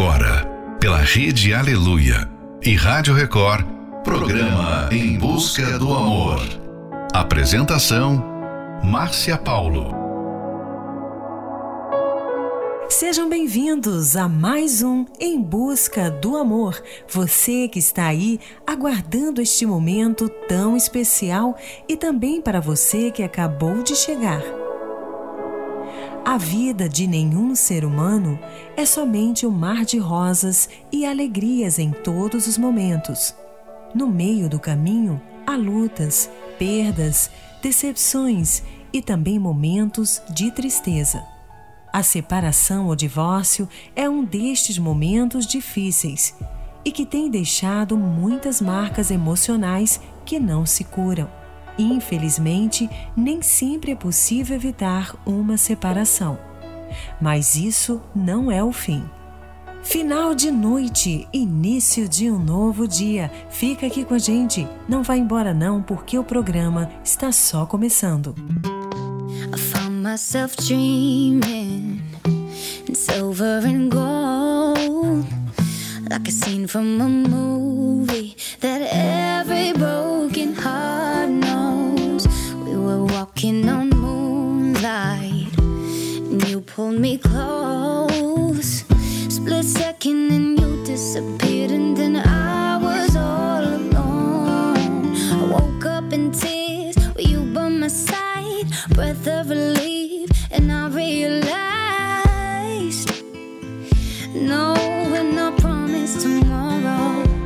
agora, pela Rede Aleluia e Rádio Record, programa Em Busca do Amor. Apresentação: Márcia Paulo. Sejam bem-vindos a mais um Em Busca do Amor. Você que está aí aguardando este momento tão especial e também para você que acabou de chegar. A vida de nenhum ser humano é somente um mar de rosas e alegrias em todos os momentos. No meio do caminho, há lutas, perdas, decepções e também momentos de tristeza. A separação ou divórcio é um destes momentos difíceis e que tem deixado muitas marcas emocionais que não se curam. Infelizmente, nem sempre é possível evitar uma separação. Mas isso não é o fim. Final de noite, início de um novo dia. Fica aqui com a gente. Não vá embora não, porque o programa está só começando. I found myself dreaming and gold like a scene from a movie that every walking on moonlight and you pulled me close split second and you disappeared, and then I was all alone. I woke up in tears with you by my side, breath of relief, and I realized no, we're not promised tomorrow.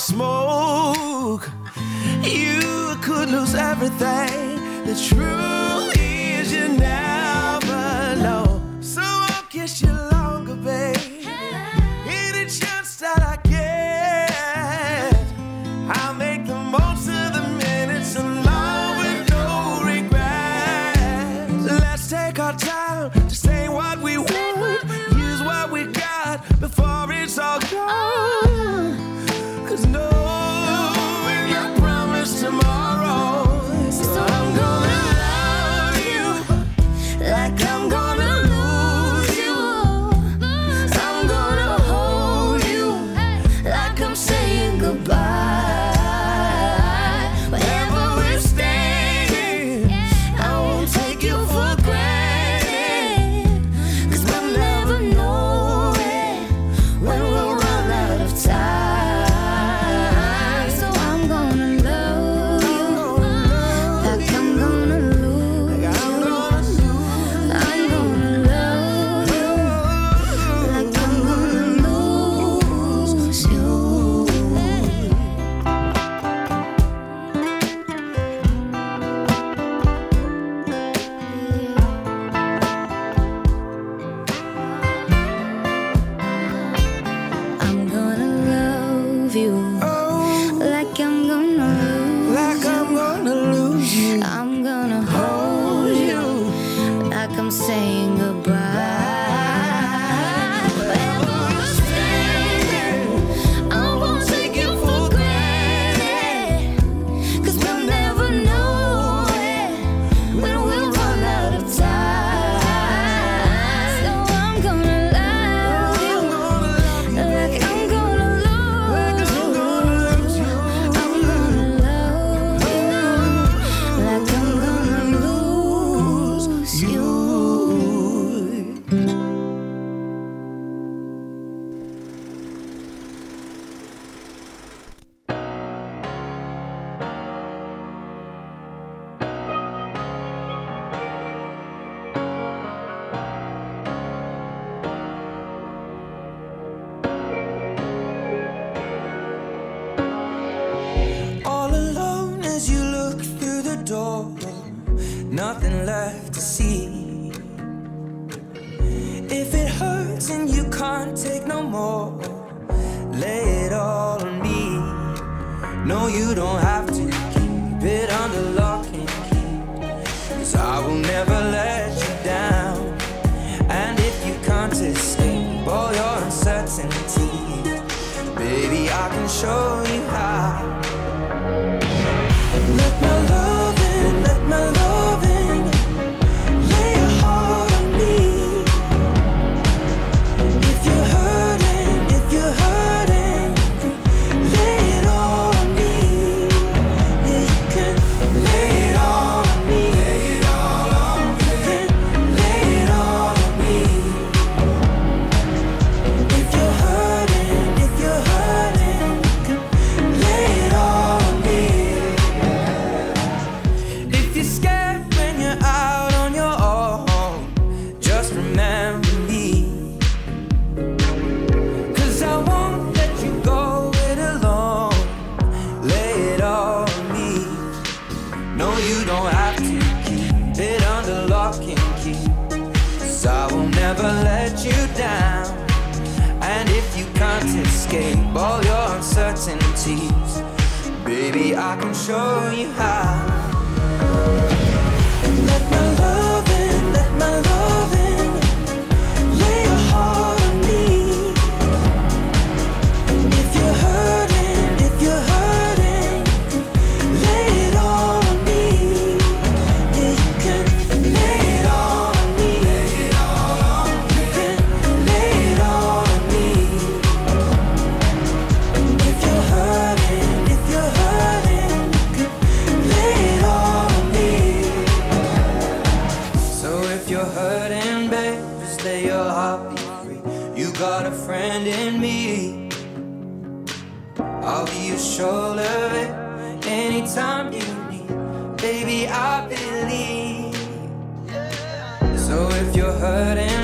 small show show you how. I believe. So if you're hurting.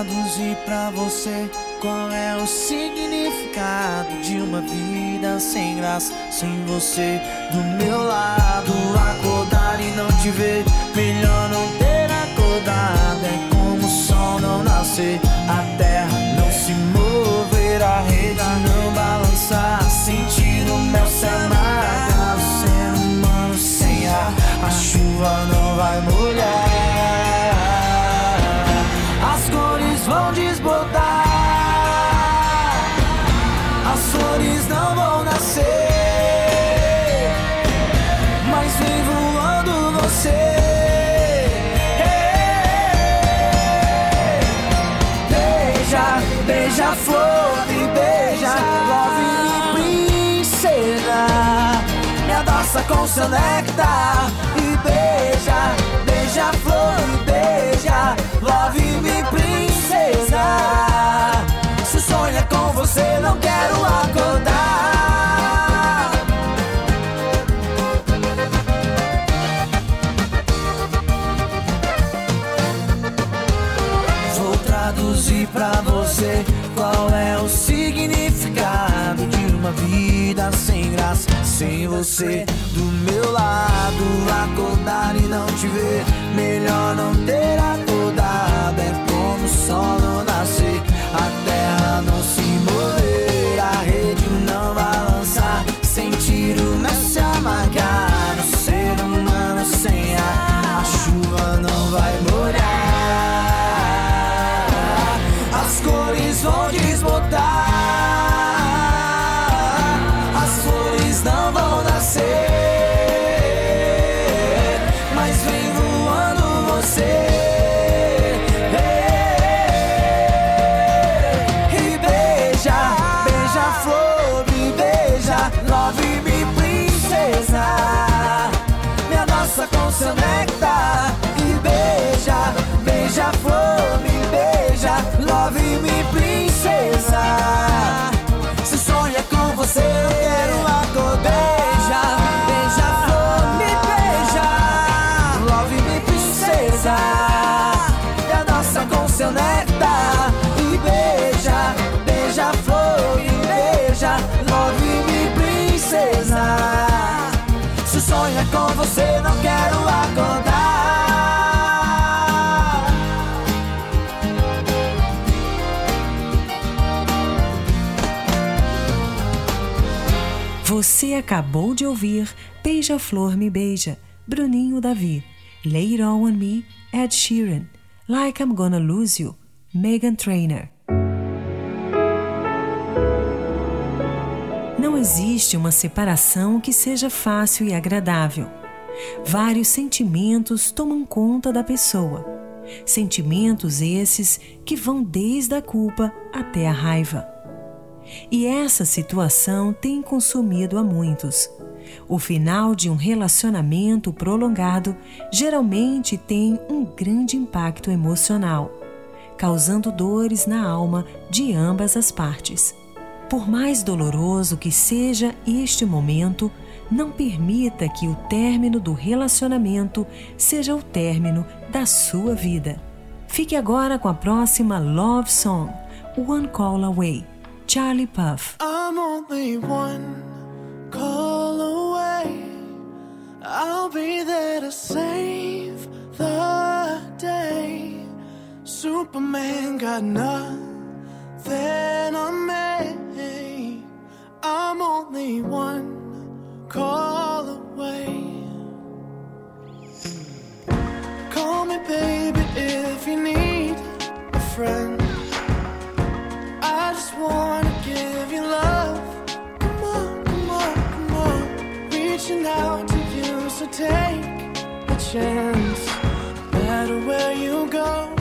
pecados e pra você qual é o significado de uma vida sem graça sem você do meu lado. Acordar e não te ver melhor não ter acordado. É como o sol não nascer a terra não se mover a rede não balançar sentir o mel se amargar. O ser humano sem ar a chuva não vai molhar. com seu néctar e beija, beija a flor e beija, love me princesa. Se sonha é com você, não quero acordar. Vou traduzir pra você qual é o seu vida sem graça, sem você do meu lado. Acordar e não te ver, melhor não ter acordado. É como o sol não nascer até Você acabou de ouvir Beija-Flor Me Beija, Bruninho Davi. It On On Me, Ed Sheeran. Like I'm Gonna Lose You, Megan Trainor. Não existe uma separação que seja fácil e agradável. Vários sentimentos tomam conta da pessoa. Sentimentos esses que vão desde a culpa até a raiva. E essa situação tem consumido a muitos. O final de um relacionamento prolongado geralmente tem um grande impacto emocional, causando dores na alma de ambas as partes. Por mais doloroso que seja este momento, não permita que o término do relacionamento seja o término da sua vida. Fique agora com a próxima Love Song, One Call Away, Charlie Puff. I'm only one call away. I'll be there to save the day. Superman got nothing on me. I'm only one call away. Call me, baby, Reaching out to you, so take a chance. No matter where you go,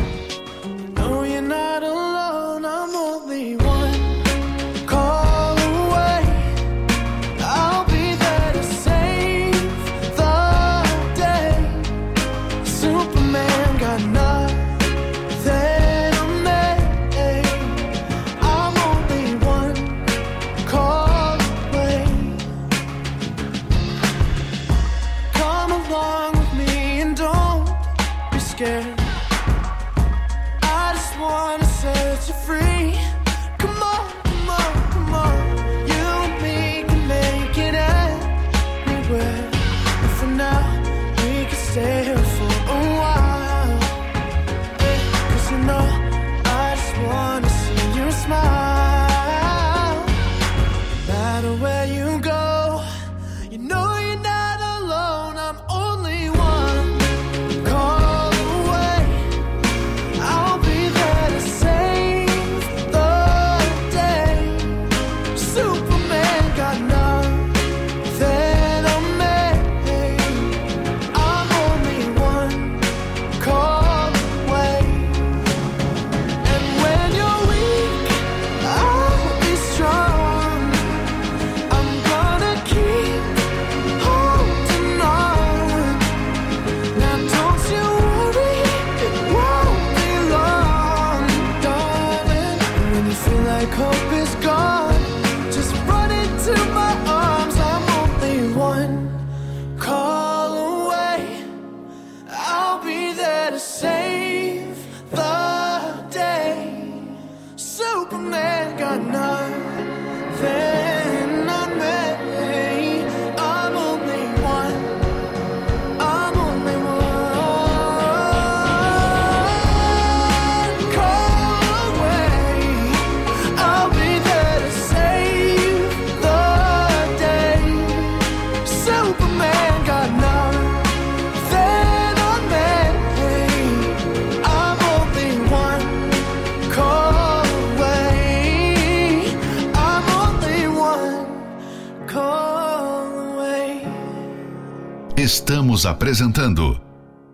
Estamos apresentando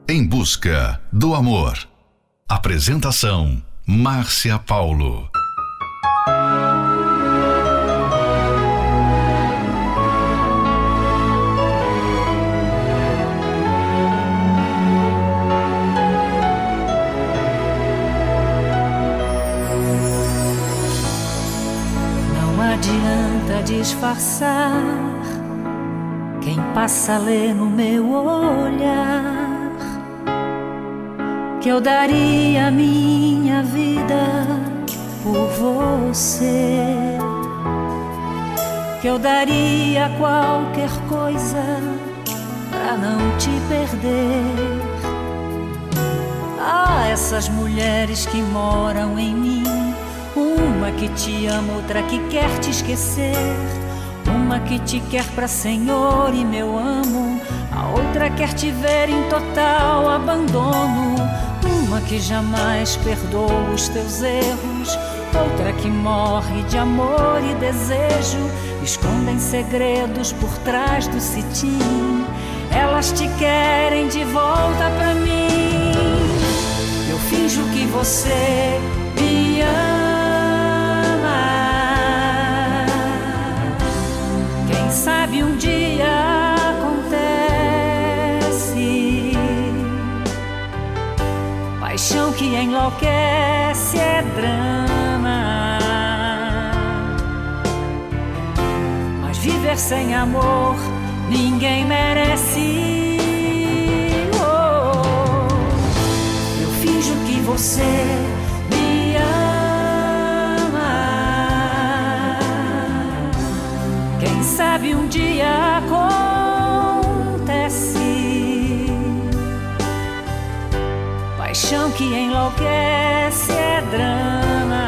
Em Busca do Amor. Apresentação: Márcia Paulo. Não adianta disfarçar quem passa ler no meu olhar que eu daria minha vida por você, que eu daria qualquer coisa pra não te perder. Ah, essas mulheres que moram em mim, uma que te ama, outra que quer te esquecer uma que te quer pra Senhor e meu amo, a outra quer te ver em total abandono. Uma que jamais perdoa os teus erros, outra que morre de amor e desejo. Escondem segredos por trás do cetim. Elas te querem de volta pra mim. Eu finjo que você me ama. Sabe um dia acontece. Paixão que enlouquece é drama. Mas viver sem amor ninguém merece. Oh, eu finjo que você sabe um dia acontece. Paixão que enlouquece é drama.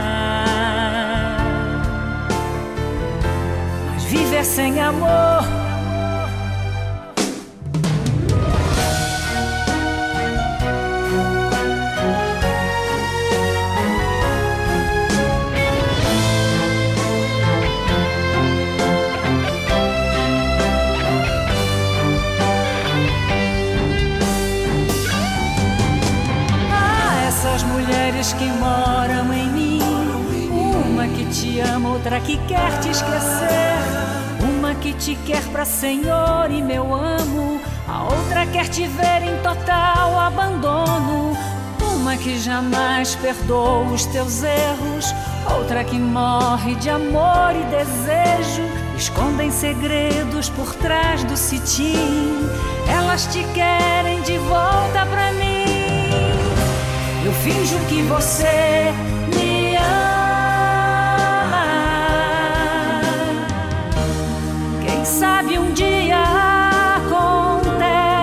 Mas viver sem amor que moram em mim. Uma que te ama, outra que quer te esquecer. Uma que te quer pra Senhor e meu amo. A outra quer te ver em total abandono. Uma que jamais perdoa os teus erros. Outra que morre de amor e desejo. Escondem segredos por trás do cetim. Elas te querem de volta pra mim. Eu finjo que você me ama. Quem sabe um dia acontece.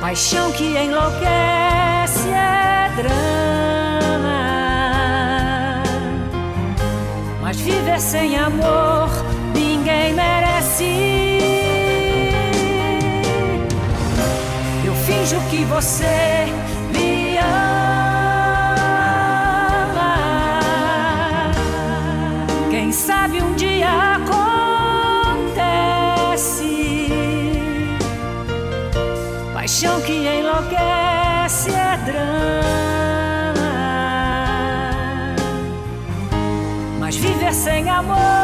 Paixão que enlouquece é drama. Mas viver sem amor você me ama. Quem sabe um dia acontece. Paixão que enlouquece é drama. Mas viver sem amor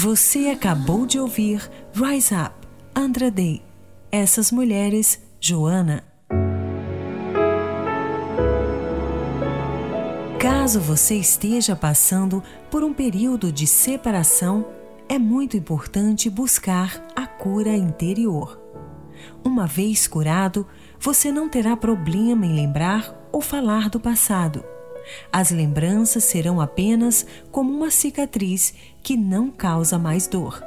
Você acabou de ouvir Rise Up, Andra Day. Essas mulheres, Joana. Caso você esteja passando por um período de separação, é muito importante buscar a cura interior. Uma vez curado, você não terá problema em lembrar ou falar do passado as lembranças serão apenas como uma cicatriz que não causa mais dor.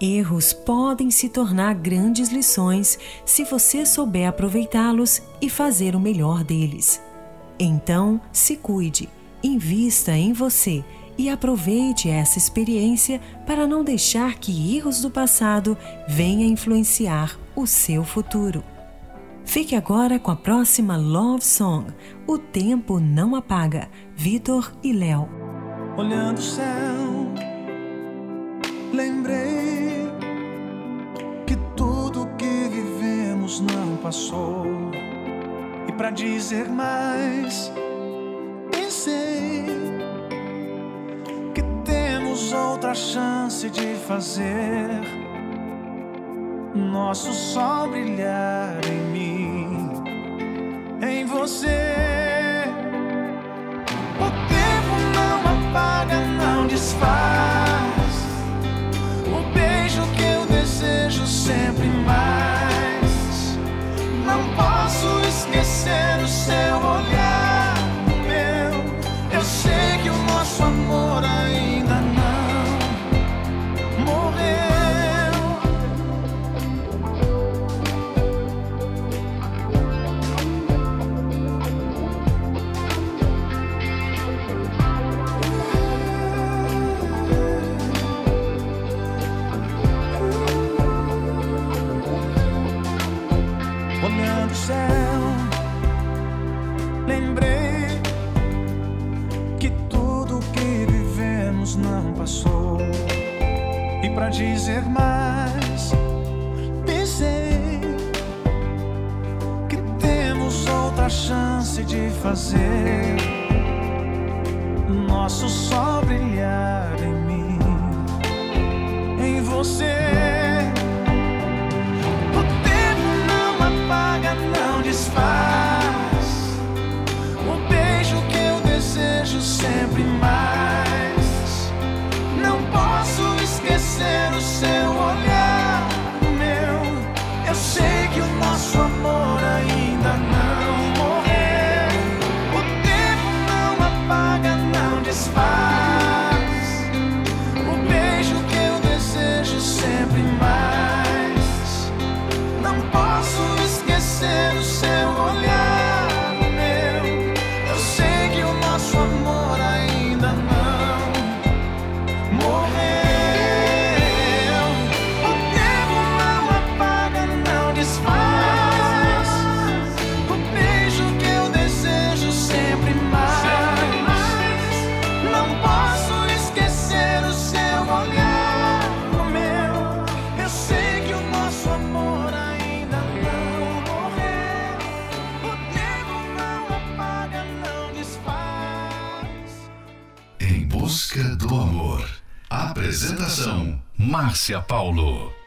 Erros podem se tornar grandes lições se você souber aproveitá-los e fazer o melhor deles. Então, se cuide, invista em você e aproveite essa experiência para não deixar que erros do passado venham influenciar o seu futuro. Fique agora com a próxima Love Song, O Tempo Não Apaga, Vitor e Léo. Olhando o céu, lembrei que tudo que vivemos não passou. E para dizer mais, pensei que temos outra chance de fazer nosso sol brilhar em mim, em você. O tempo não apaga, não desfaz. Apresentação: Márcia Paulo.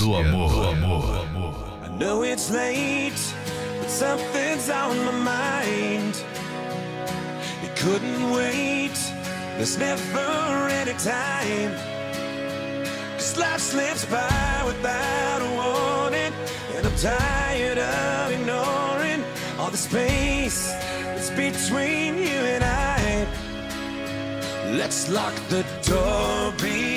Busca, do amor. I know it's late, but something's on my mind. It couldn't wait. There's never anytime. Cause life slips by without a warning. And I'm tired of ignoring all the space that's between you and I. Let's lock the door behind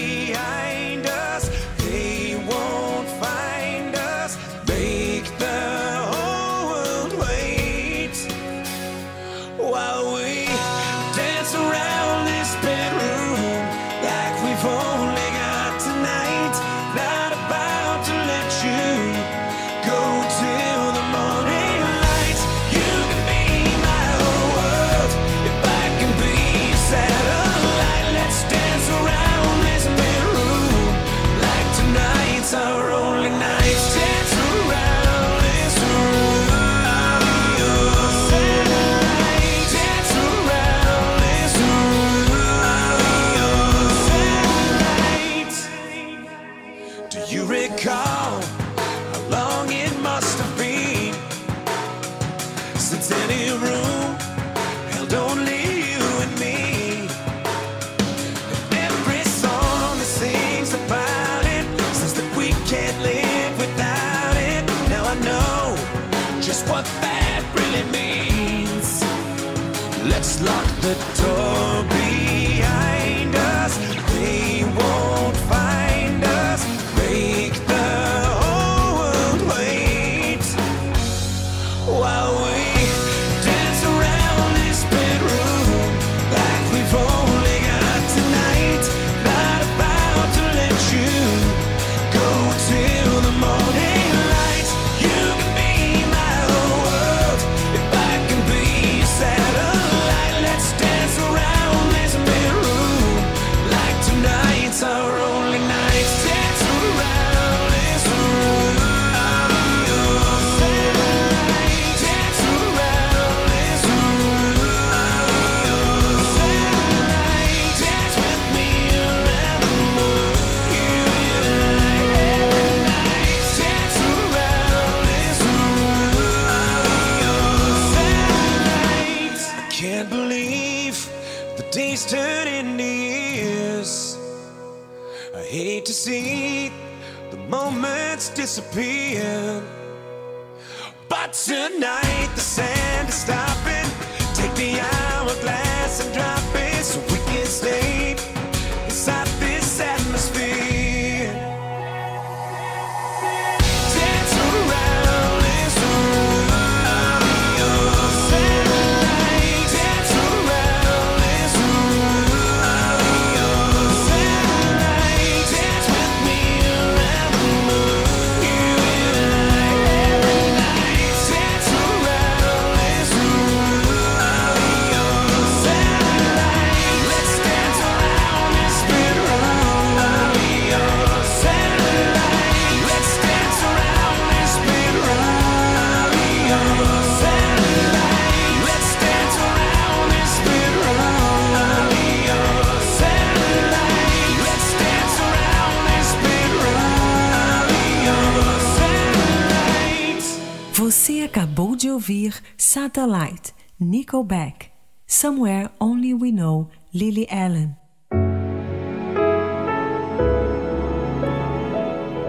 Você acabou de ouvir Satellite, Nickelback, Somewhere Only We Know, Lily Allen.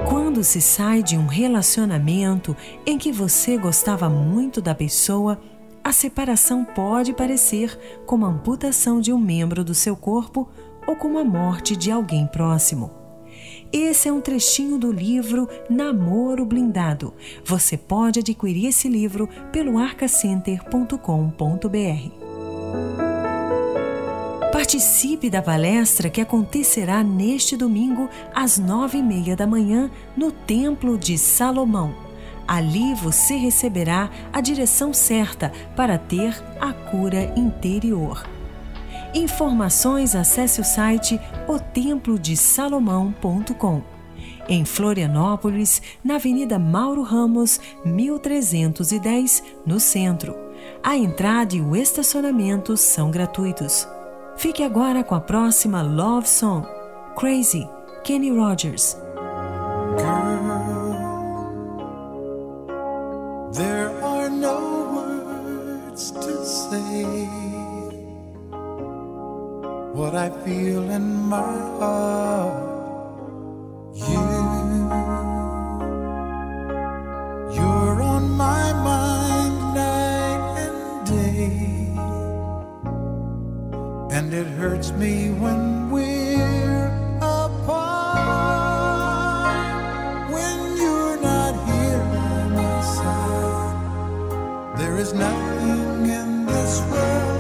Quando se sai de um relacionamento em que você gostava muito da pessoa, a separação pode parecer como a amputação de um membro do seu corpo ou como a morte de alguém próximo. Esse é um trechinho do livro Namoro Blindado. Você pode adquirir esse livro pelo arcacenter.com.br. Participe da palestra que acontecerá neste domingo às nove e meia da manhã no Templo de Salomão. Ali você receberá a direção certa para ter a cura interior. Informações acesse o site otemplodesalomão.com. Em Florianópolis, na Avenida Mauro Ramos, 1310, no centro. A entrada e o estacionamento são gratuitos. Fique agora com a próxima Love Song, Crazy, Kenny Rogers. There are no words to say what I feel in my heart. You, you're on my mind night and day, and it hurts me when we're apart. When you're not here by my side, there is nothing in this world.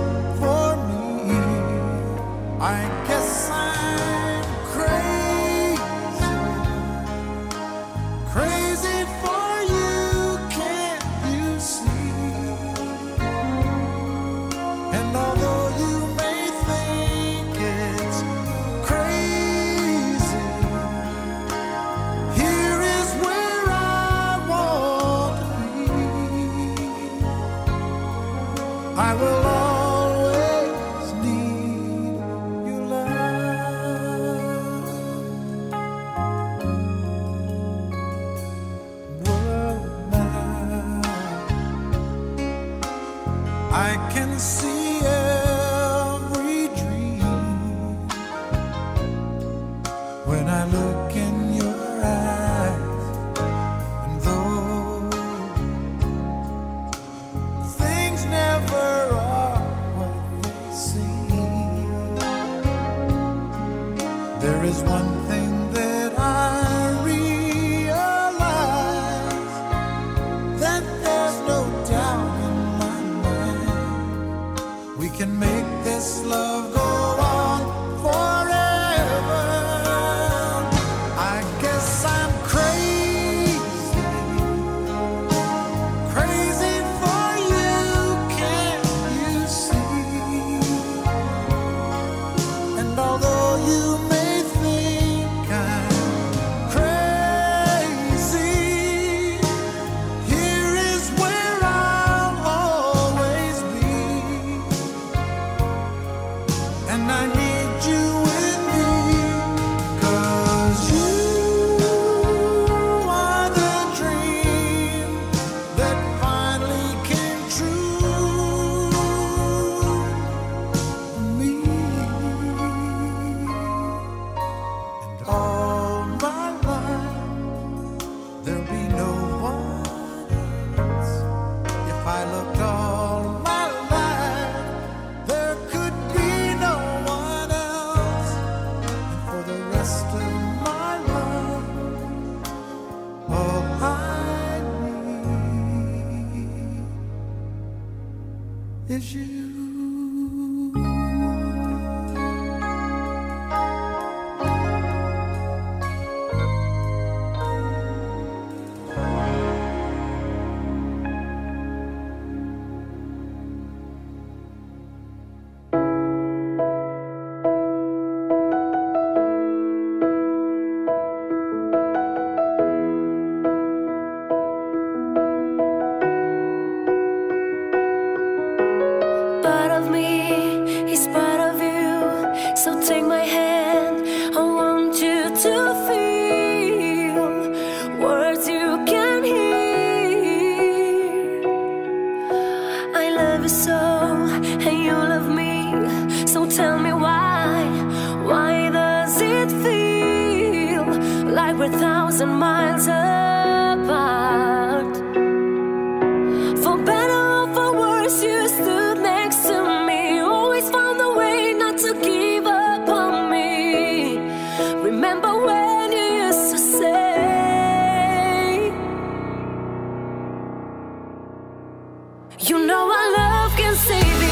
can save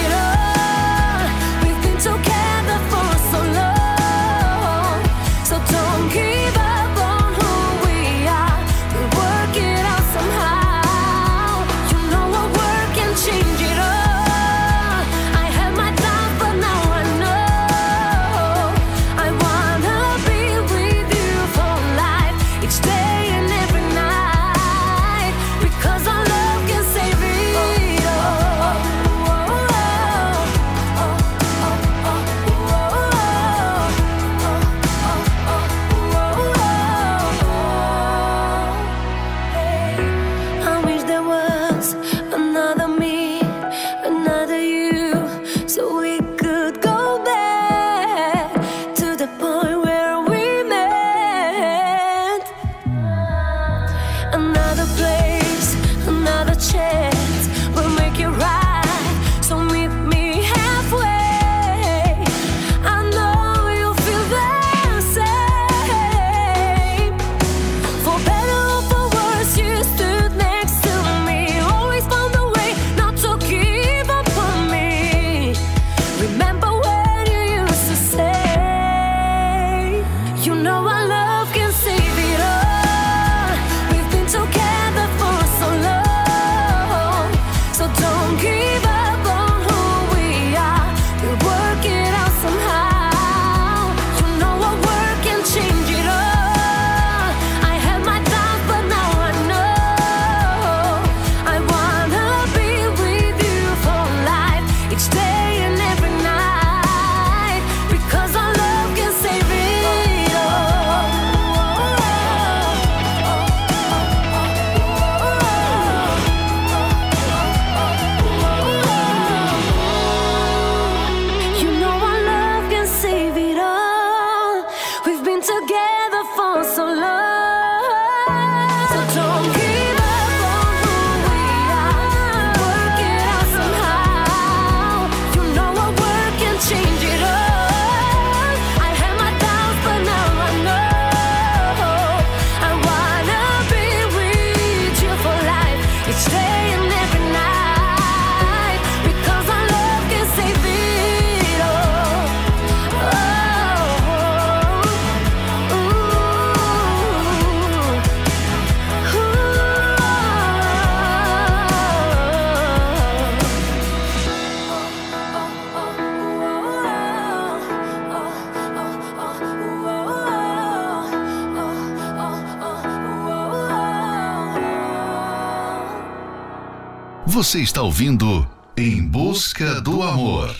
Você está ouvindo Em Busca do Amor.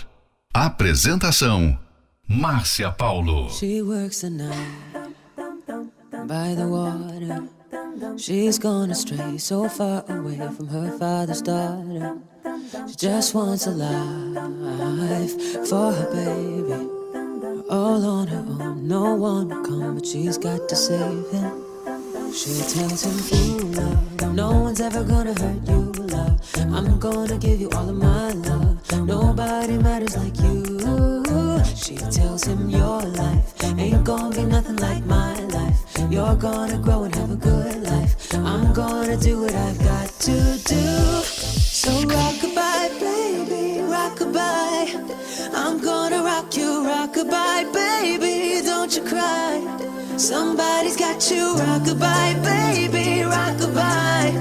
Apresentação: Márcia Paulo. She works the night by the water. She's gone astray, so far away from her father's daughter. She just wants a life for her baby. All on her own, no one will come, but she's got to save him. She tells him, love, no one's ever gonna hurt you, love. I'm gonna give you all of my love. Nobody matters like you. She tells him, Your life ain't gonna be nothing like my life. You're gonna grow and have a good life. I'm gonna do what I've got to do. So rockabye, baby, rockabye. I'm gonna rock you, rockabye, baby. Don't you cry. Somebody's got you, rockabye, baby, rockabye.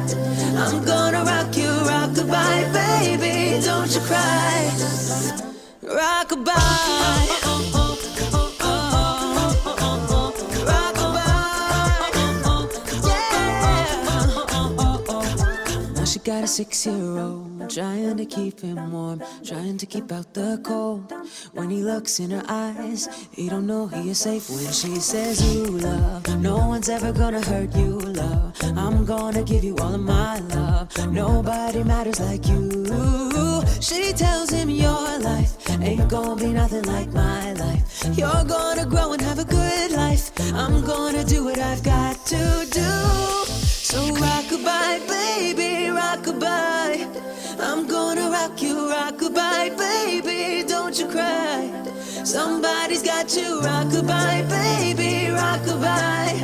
I'm gonna rock you, rockabye, baby, don't you cry. Now she got a six year old, trying to keep him warm, trying to keep out the cold. When he looks in her eyes, he don't know he is safe when she says, You love, no one's ever gonna hurt you, love. I'm gonna give you all of my love. Nobody matters like you. She tells him, Your life ain't gonna be nothing like my life. You're gonna grow and have a good life. I'm gonna do what I've got to do. So rockabye, baby, rockabye. I'm gonna rock you, rockabye, baby. Don't you cry. Somebody's got you, rockabye, baby, rockabye.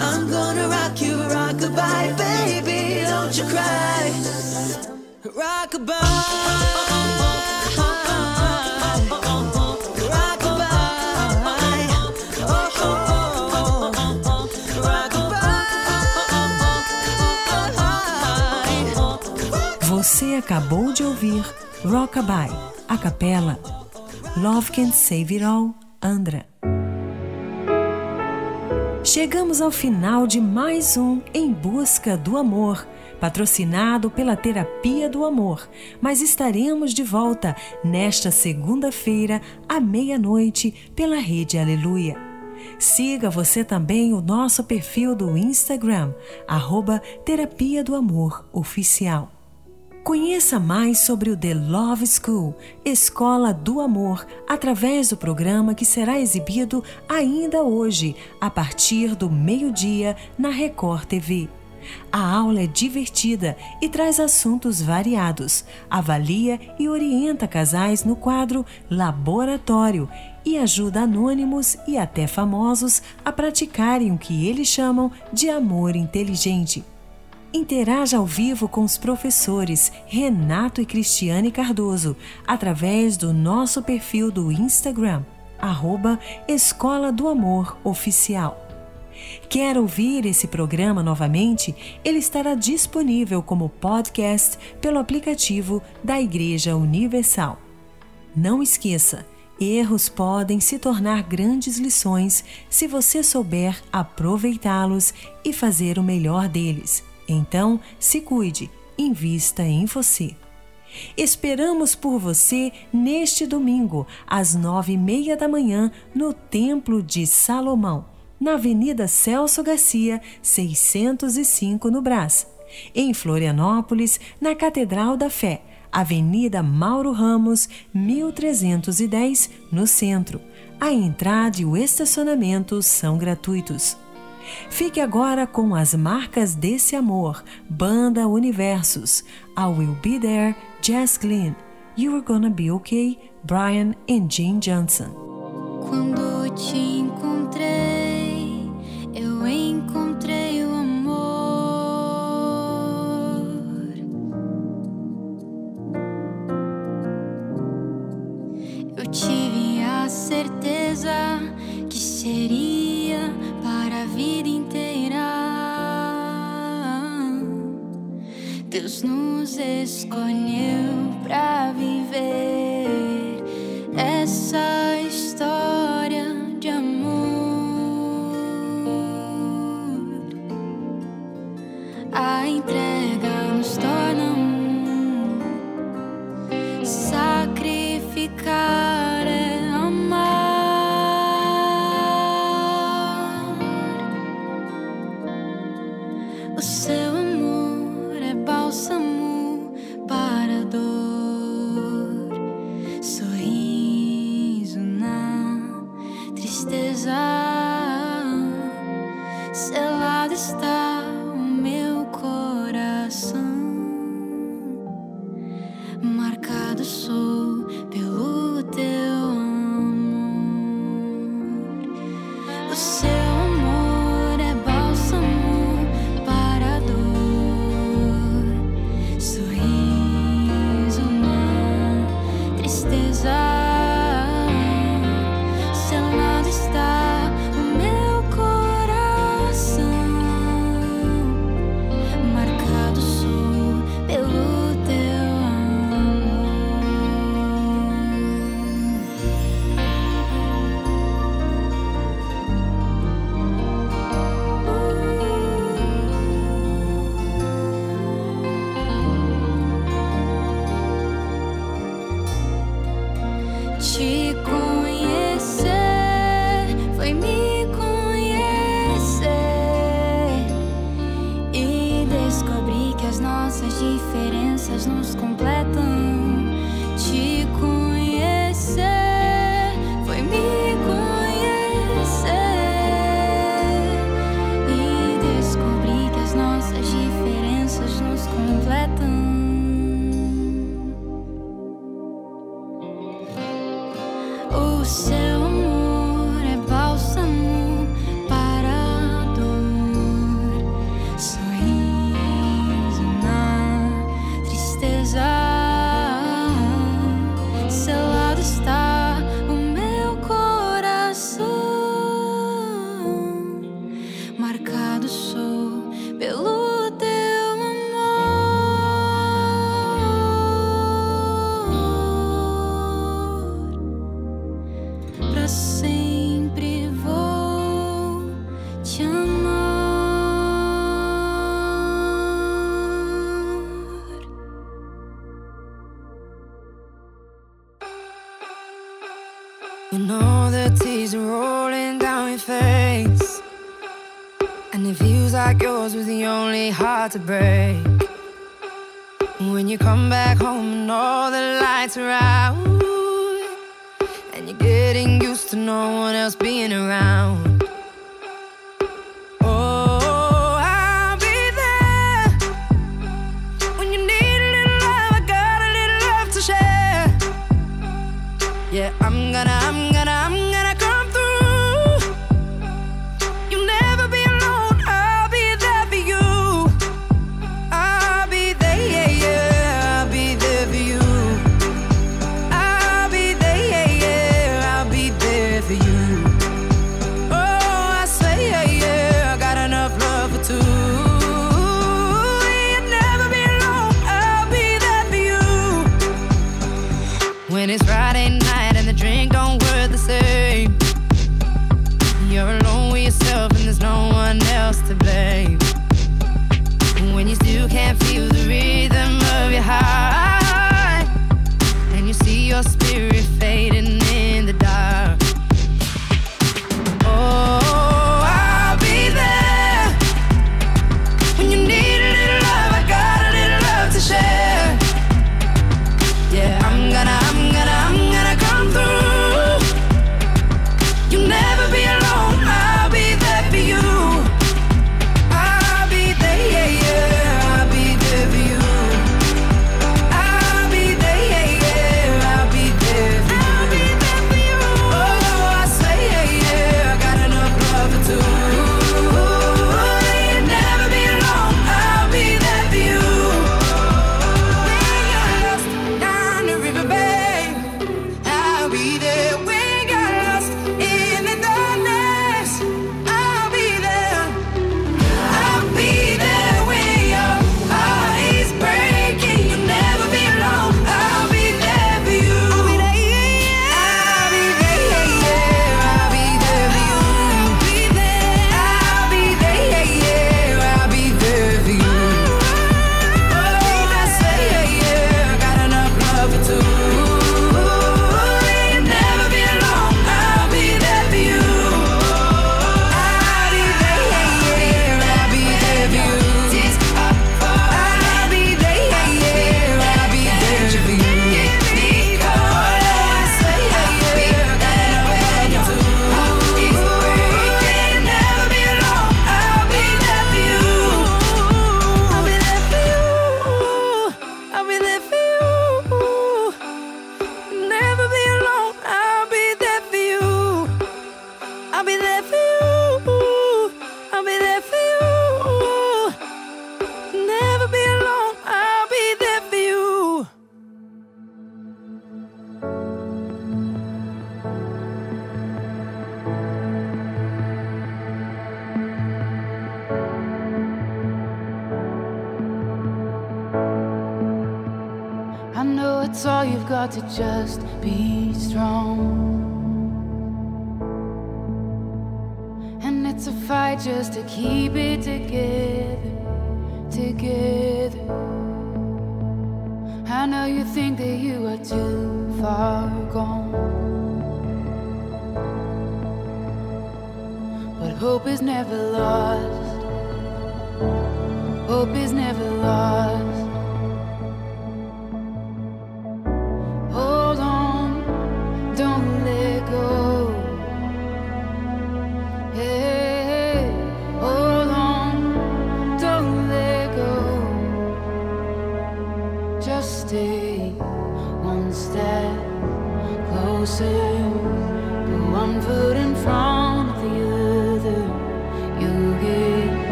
I'm gonna rock you, rockabye, baby. Don't you cry. Acabou de ouvir Rockabye, a capela Love Can Save It All, Andra. Chegamos ao final de mais um Em Busca do Amor, patrocinado pela Terapia do Amor, mas estaremos de volta nesta segunda-feira, à meia-noite, pela Rede Aleluia. Siga você também o nosso perfil do Instagram, arroba Terapia do Amor Oficial. Conheça mais sobre o The Love School, Escola do Amor, através do programa que será exibido ainda hoje, a partir do meio-dia, na Record TV. A aula é divertida e traz assuntos variados. Avalia e orienta casais no quadro Laboratório e ajuda anônimos e até famosos a praticarem o que eles chamam de amor inteligente. Interaja ao vivo com os professores Renato e Cristiane Cardoso através do nosso perfil do Instagram, arroba Escola do Amor Oficial. Quer ouvir esse programa novamente? Ele estará disponível como podcast pelo aplicativo da Igreja Universal. Não esqueça, erros podem se tornar grandes lições se você souber aproveitá-los e fazer o melhor deles. Então, se cuide, invista em você. Esperamos por você neste domingo, às nove e meia da manhã, no Templo de Salomão, na Avenida Celso Garcia, 605, no Brás. Em Florianópolis, na Catedral da Fé, Avenida Mauro Ramos, 1310, no centro. A entrada e o estacionamento são gratuitos. Fique agora com as marcas desse amor, Banda Universos, I Will Be There, Jess Glynn, You Are Gonna Be Okay, Brian and Jane Johnson. Quando te encontrei, eu encontrei o amor. Eu tive a certeza que seria conheço. Diferenças nos completam.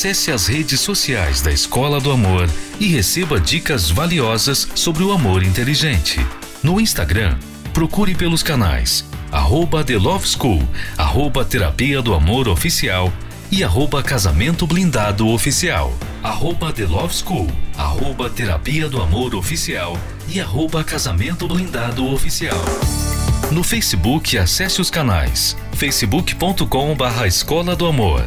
Acesse as redes sociais da Escola do Amor e receba dicas valiosas sobre o amor inteligente. No Instagram, procure pelos canais arroba The Love School, arroba Terapia do Amor Oficial e arroba Casamento Blindado Oficial, arroba The Love School, arroba Terapia do Amor Oficial e arroba Casamento Blindado Oficial. No Facebook, acesse os canais facebook.com barra Escola do Amor,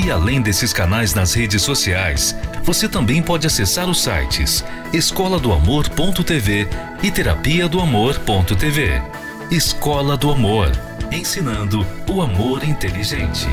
E além desses canais nas redes sociais, você também pode acessar os sites escola do amor.tv e terapia do amor.tv. Escola do Amor, ensinando o amor inteligente.